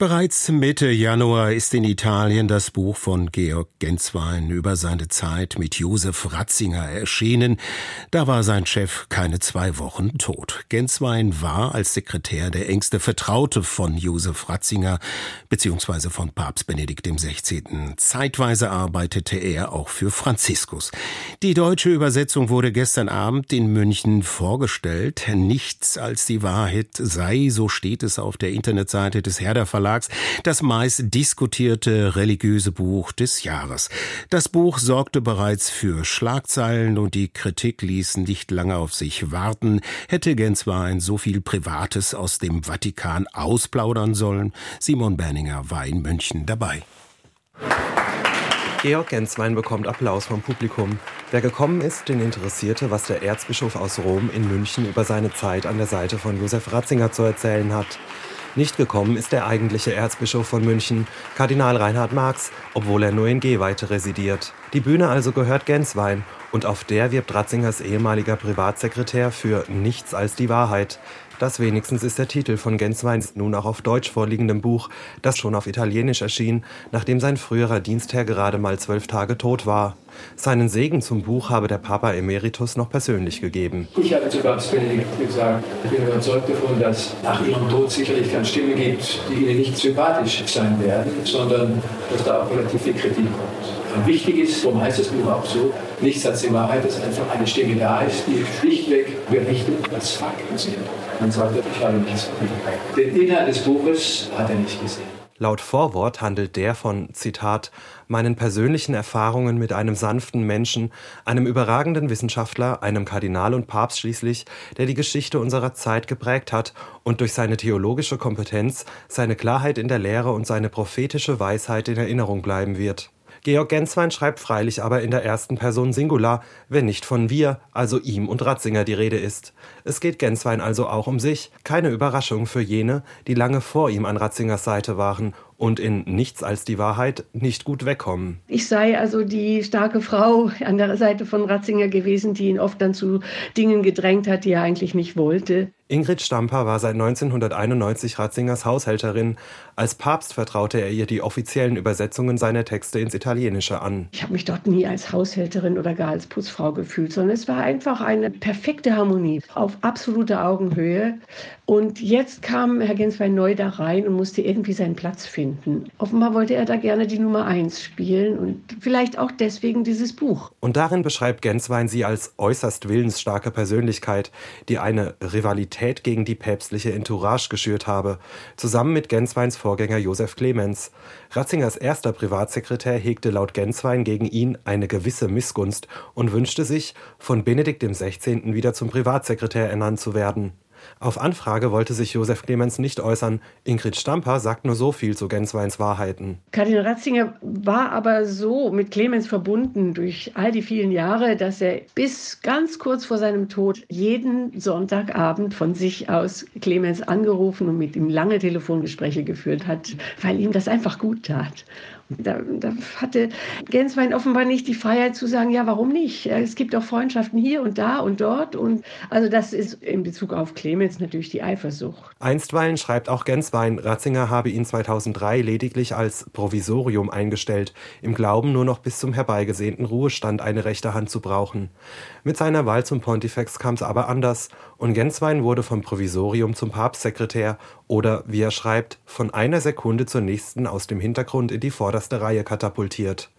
Bereits Mitte Januar ist in Italien das Buch von Georg Genswein über seine Zeit mit Josef Ratzinger erschienen. Da war sein Chef keine zwei Wochen tot. Genswein war als Sekretär der engste Vertraute von Josef Ratzinger bzw. von Papst Benedikt XVI. Zeitweise arbeitete er auch für Franziskus. Die deutsche Übersetzung wurde gestern Abend in München vorgestellt. Nichts als die Wahrheit sei, so steht es auf der Internetseite des Herder Verlags Verlags das meist diskutierte religiöse Buch des Jahres. Das Buch sorgte bereits für Schlagzeilen und die Kritik ließ nicht lange auf sich warten. Hätte Genswein so viel Privates aus dem Vatikan ausplaudern sollen? Simon Berninger war in München dabei. Georg Genswein bekommt Applaus vom Publikum. Wer gekommen ist, den interessierte, was der Erzbischof aus Rom in München über seine Zeit an der Seite von Josef Ratzinger zu erzählen hat. Nicht gekommen ist der eigentliche Erzbischof von München, Kardinal Reinhard Marx, obwohl er nur in Gehweite residiert. Die Bühne also gehört Genswein und auf der wirbt Ratzingers ehemaliger Privatsekretär für nichts als die Wahrheit. Das wenigstens ist der Titel von Gensweins nun auch auf Deutsch vorliegendem Buch, das schon auf Italienisch erschien, nachdem sein früherer Dienstherr gerade mal zwölf Tage tot war. Seinen Segen zum Buch habe der Papa Emeritus noch persönlich gegeben. Ich habe zu Papst Benedikt gesagt, ich bin überzeugt davon, dass nach ihrem Tod sicherlich keine Stimmen gibt, die ihnen nicht sympathisch sein werden, sondern dass da auch relativ viel Kritik kommt. Wichtig ist, darum heißt Buch auch so, nichts als die Wahrheit, dass einfach eine Stimme da ist, die schlichtweg berichtet, was Fakten sind. Man sollte, ich habe nichts Den Inhalt des Buches hat er nicht gesehen. Laut Vorwort handelt der von, Zitat, meinen persönlichen Erfahrungen mit einem sanften Menschen, einem überragenden Wissenschaftler, einem Kardinal und Papst schließlich, der die Geschichte unserer Zeit geprägt hat und durch seine theologische Kompetenz, seine Klarheit in der Lehre und seine prophetische Weisheit in Erinnerung bleiben wird. Georg Genswein schreibt freilich aber in der ersten Person Singular, wenn nicht von wir, also ihm und Ratzinger die Rede ist. Es geht Genswein also auch um sich, keine Überraschung für jene, die lange vor ihm an Ratzingers Seite waren und in Nichts als die Wahrheit nicht gut wegkommen. Ich sei also die starke Frau an der Seite von Ratzinger gewesen, die ihn oft dann zu Dingen gedrängt hat, die er eigentlich nicht wollte. Ingrid Stamper war seit 1991 Ratzingers Haushälterin. Als Papst vertraute er ihr die offiziellen Übersetzungen seiner Texte ins Italienische an. Ich habe mich dort nie als Haushälterin oder gar als Putzfrau gefühlt, sondern es war einfach eine perfekte Harmonie auf absoluter Augenhöhe. Und jetzt kam Herr Genswein neu da rein und musste irgendwie seinen Platz finden. Offenbar wollte er da gerne die Nummer eins spielen und vielleicht auch deswegen dieses Buch. Und darin beschreibt Genswein sie als äußerst willensstarke Persönlichkeit, die eine Rivalität gegen die päpstliche Entourage geschürt habe, zusammen mit Gensweins Vorgänger Josef Clemens. Ratzingers erster Privatsekretär hegte laut Genswein gegen ihn eine gewisse Missgunst und wünschte sich, von Benedikt XVI. wieder zum Privatsekretär ernannt zu werden. Auf Anfrage wollte sich Josef Clemens nicht äußern. Ingrid Stamper sagt nur so viel zu Gensweins Wahrheiten. Kardinal Ratzinger war aber so mit Clemens verbunden durch all die vielen Jahre, dass er bis ganz kurz vor seinem Tod jeden Sonntagabend von sich aus Clemens angerufen und mit ihm lange Telefongespräche geführt hat, weil ihm das einfach gut tat. Da, da, hatte Genswein offenbar nicht die Freiheit zu sagen, ja, warum nicht? Es gibt auch Freundschaften hier und da und dort. Und also das ist in Bezug auf Clemens natürlich die Eifersucht. Einstweilen schreibt auch Genswein, Ratzinger habe ihn 2003 lediglich als Provisorium eingestellt, im Glauben nur noch bis zum herbeigesehnten Ruhestand eine rechte Hand zu brauchen. Mit seiner Wahl zum Pontifex kam es aber anders und Genswein wurde vom Provisorium zum Papstsekretär oder, wie er schreibt, von einer Sekunde zur nächsten aus dem Hintergrund in die vorderste Reihe katapultiert.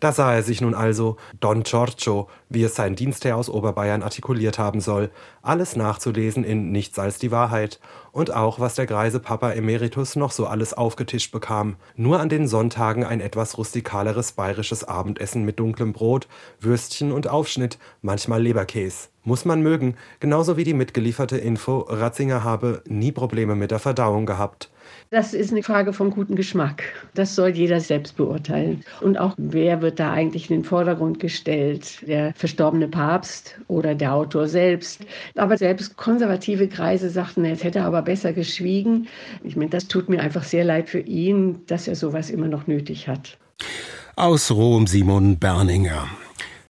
Da sah er sich nun also Don Giorgio, wie es sein Dienstherr aus Oberbayern artikuliert haben soll, alles nachzulesen in Nichts als die Wahrheit und auch, was der greise Papa Emeritus noch so alles aufgetischt bekam. Nur an den Sonntagen ein etwas rustikaleres bayerisches Abendessen mit dunklem Brot, Würstchen und Aufschnitt, manchmal Leberkäse. Muss man mögen, genauso wie die mitgelieferte Info, Ratzinger habe nie Probleme mit der Verdauung gehabt. Das ist eine Frage vom guten Geschmack. Das soll jeder selbst beurteilen. Und auch, wer wird da eigentlich in den Vordergrund gestellt? Der verstorbene Papst oder der Autor selbst? Aber selbst konservative Kreise sagten, jetzt hätte er aber besser geschwiegen. Ich meine, das tut mir einfach sehr leid für ihn, dass er sowas immer noch nötig hat. Aus Rom Simon Berninger.